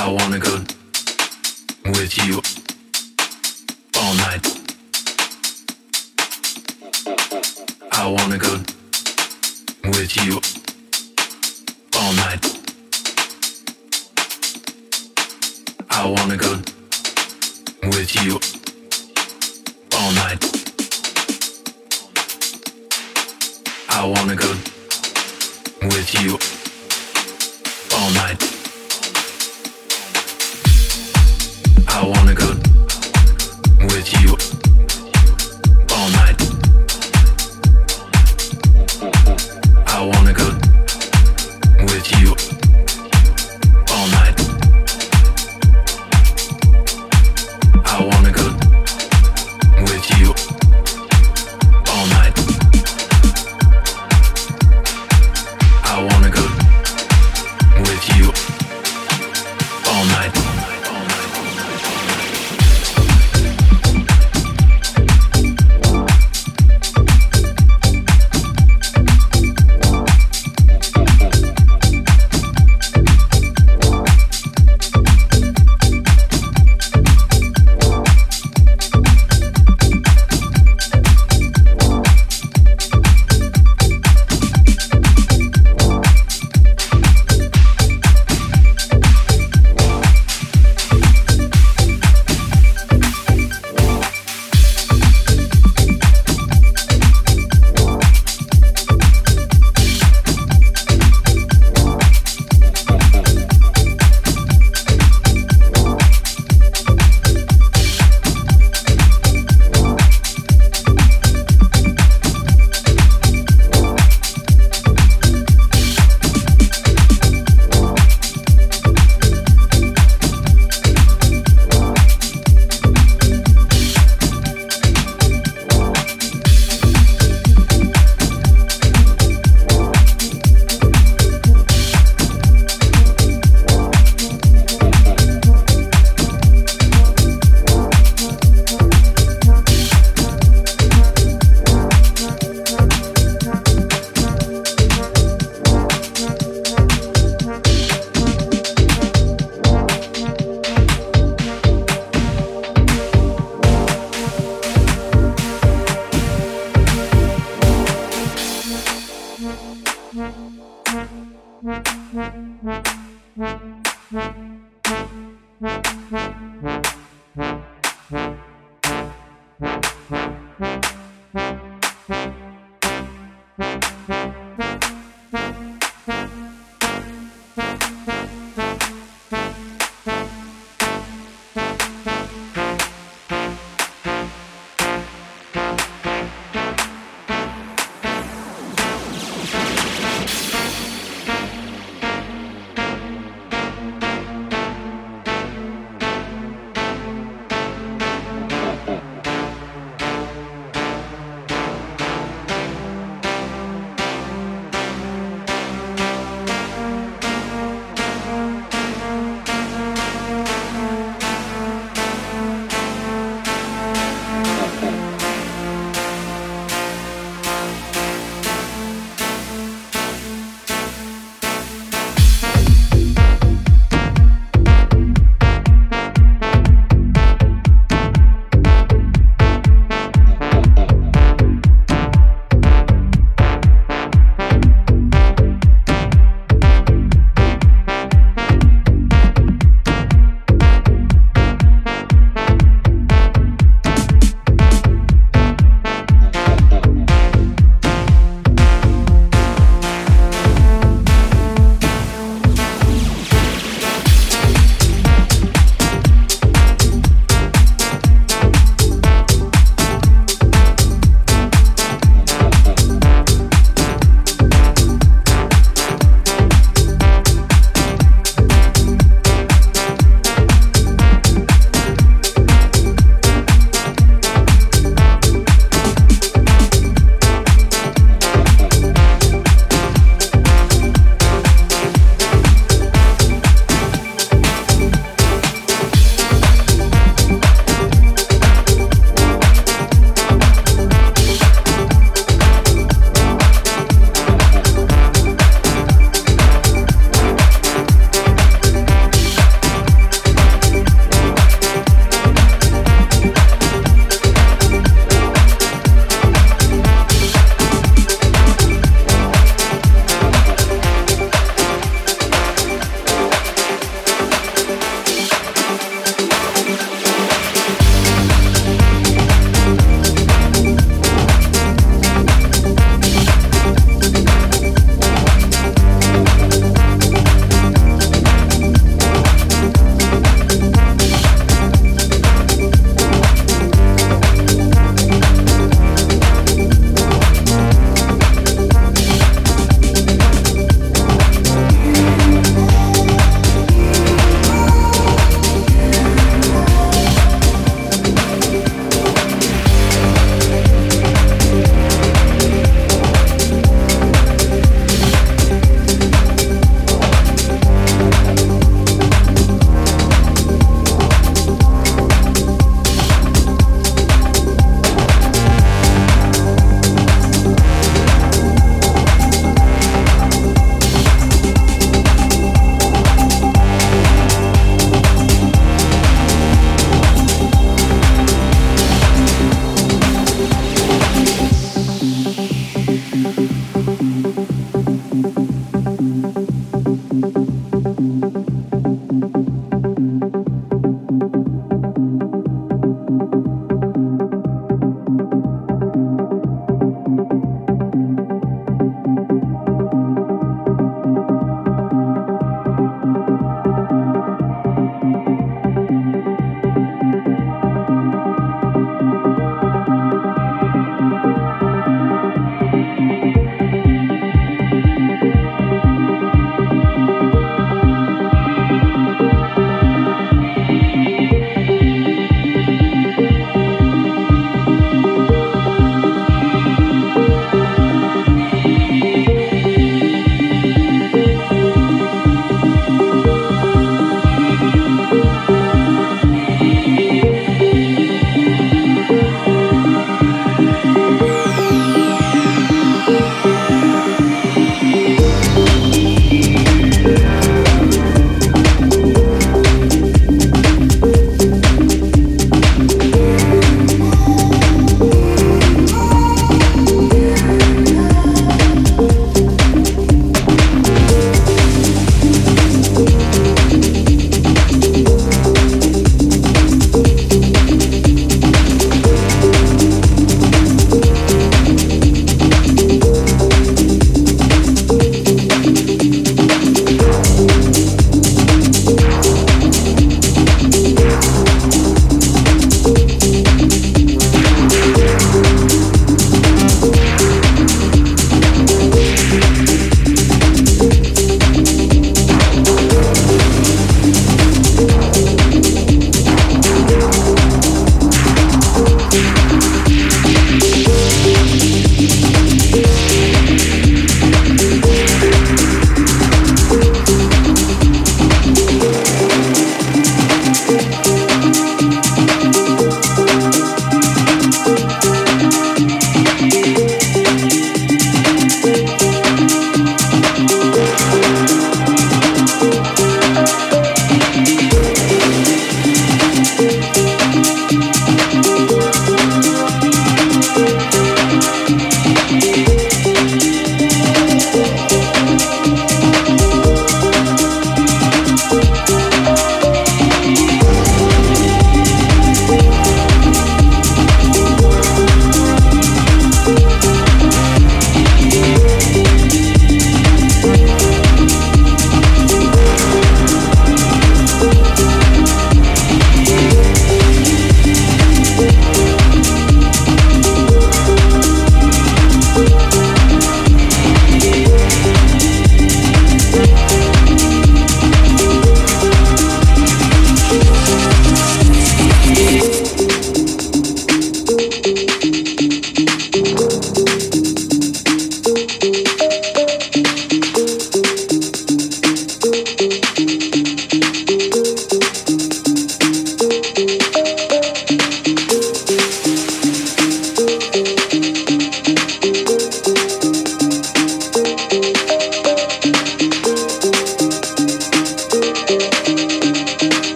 I wanna go with you all night. I wanna go with you all night. I wanna go with you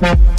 Thank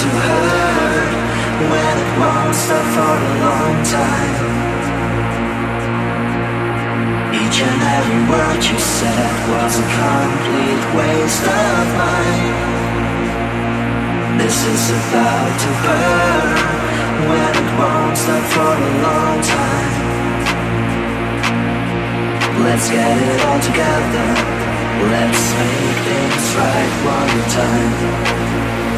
to hurt when it won't stop for a long time. Each and every word you said was a complete waste of mine. This is about to burn when it won't stop for a long time. Let's get it all together. Let's make things right one time.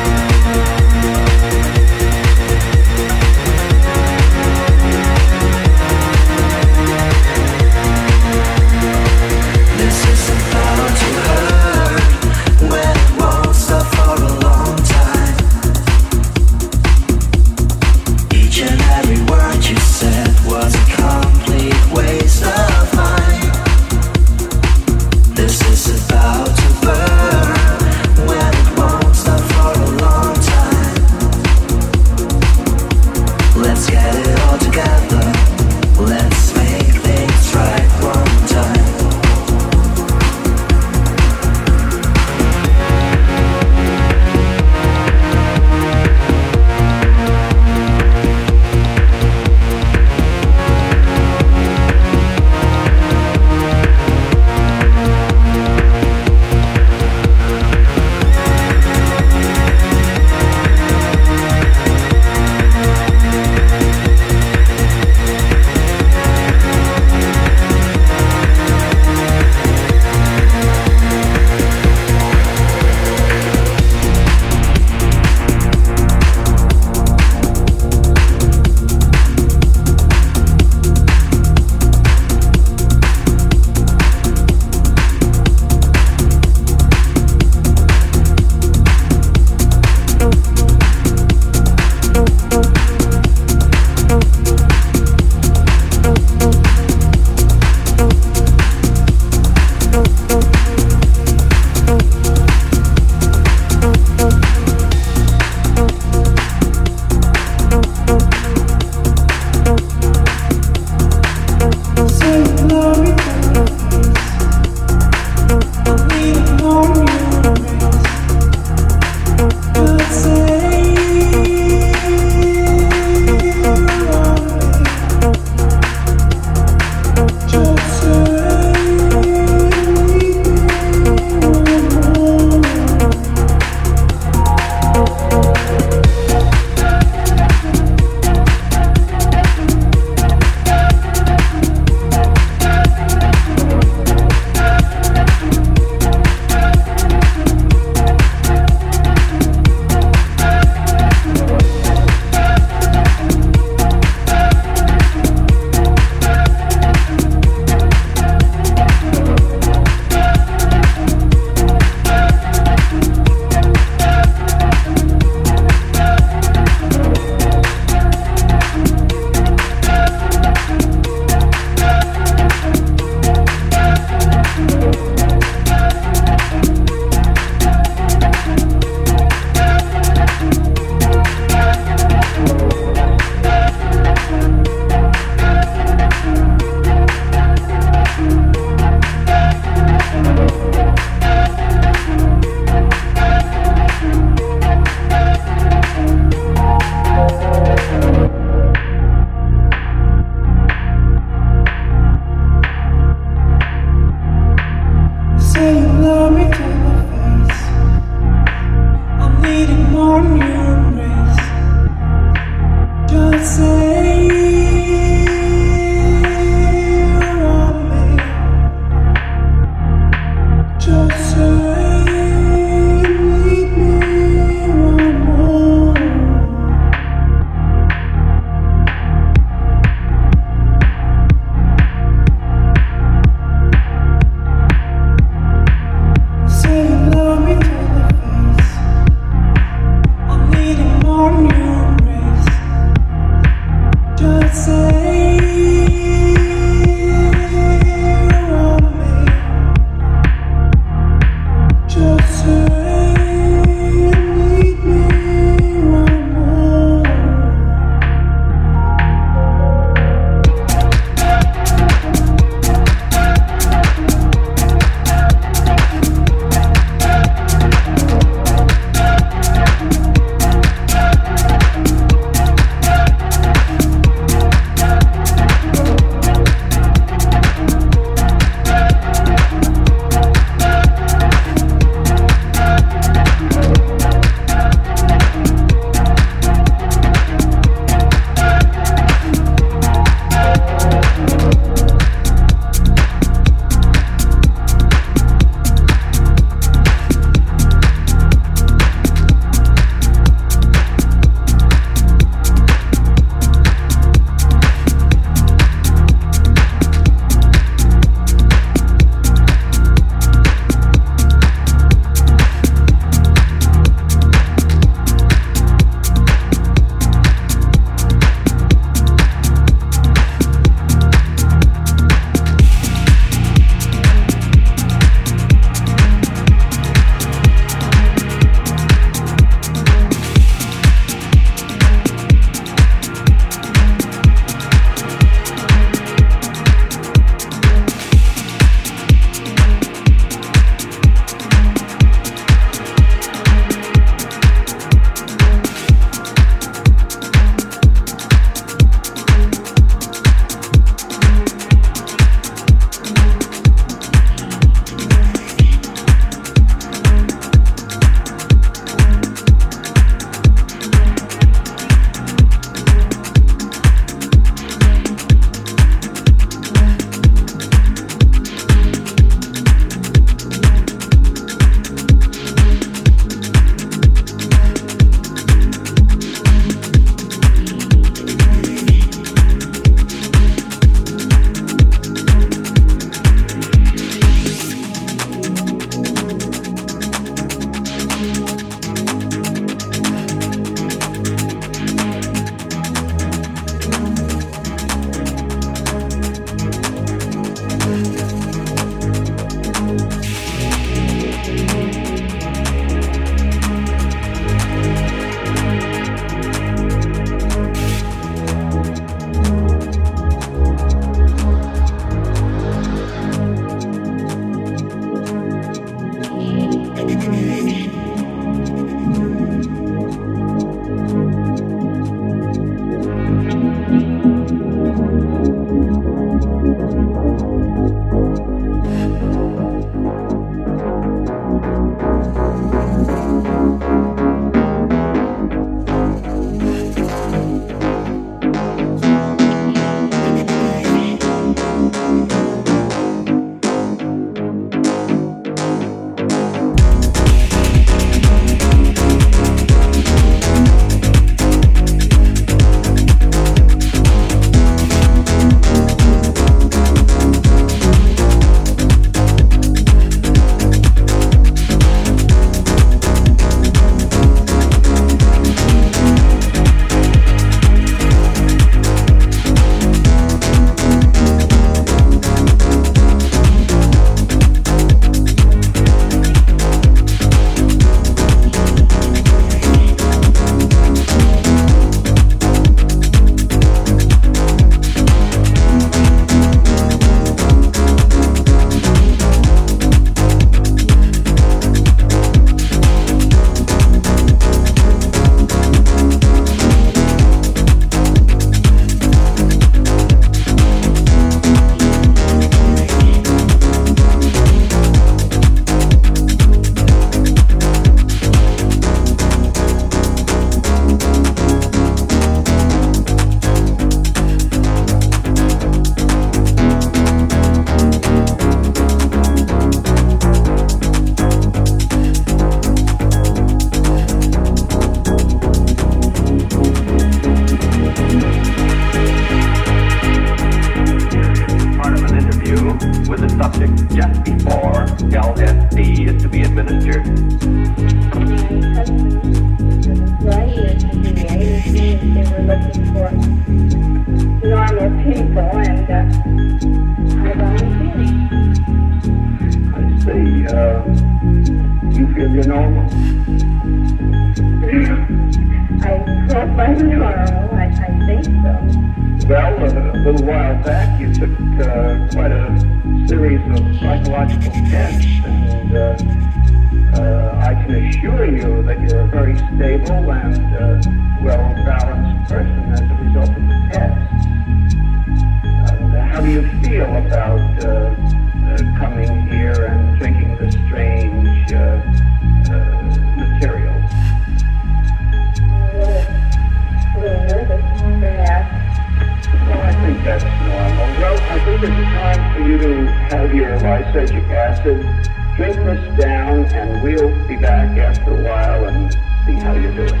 Back after a while and see how you're doing.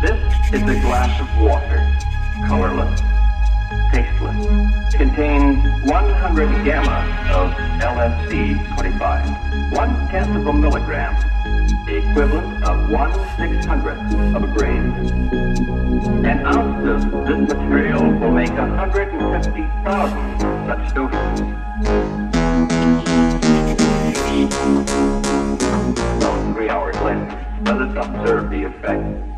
This is a glass of water, colorless, tasteless. Contains 100 gamma of LSD-25, one tenth of a milligram, the equivalent of one six hundredth of a grain. An ounce of this material will make 150,000 such doses. About three hours let us observe the effect.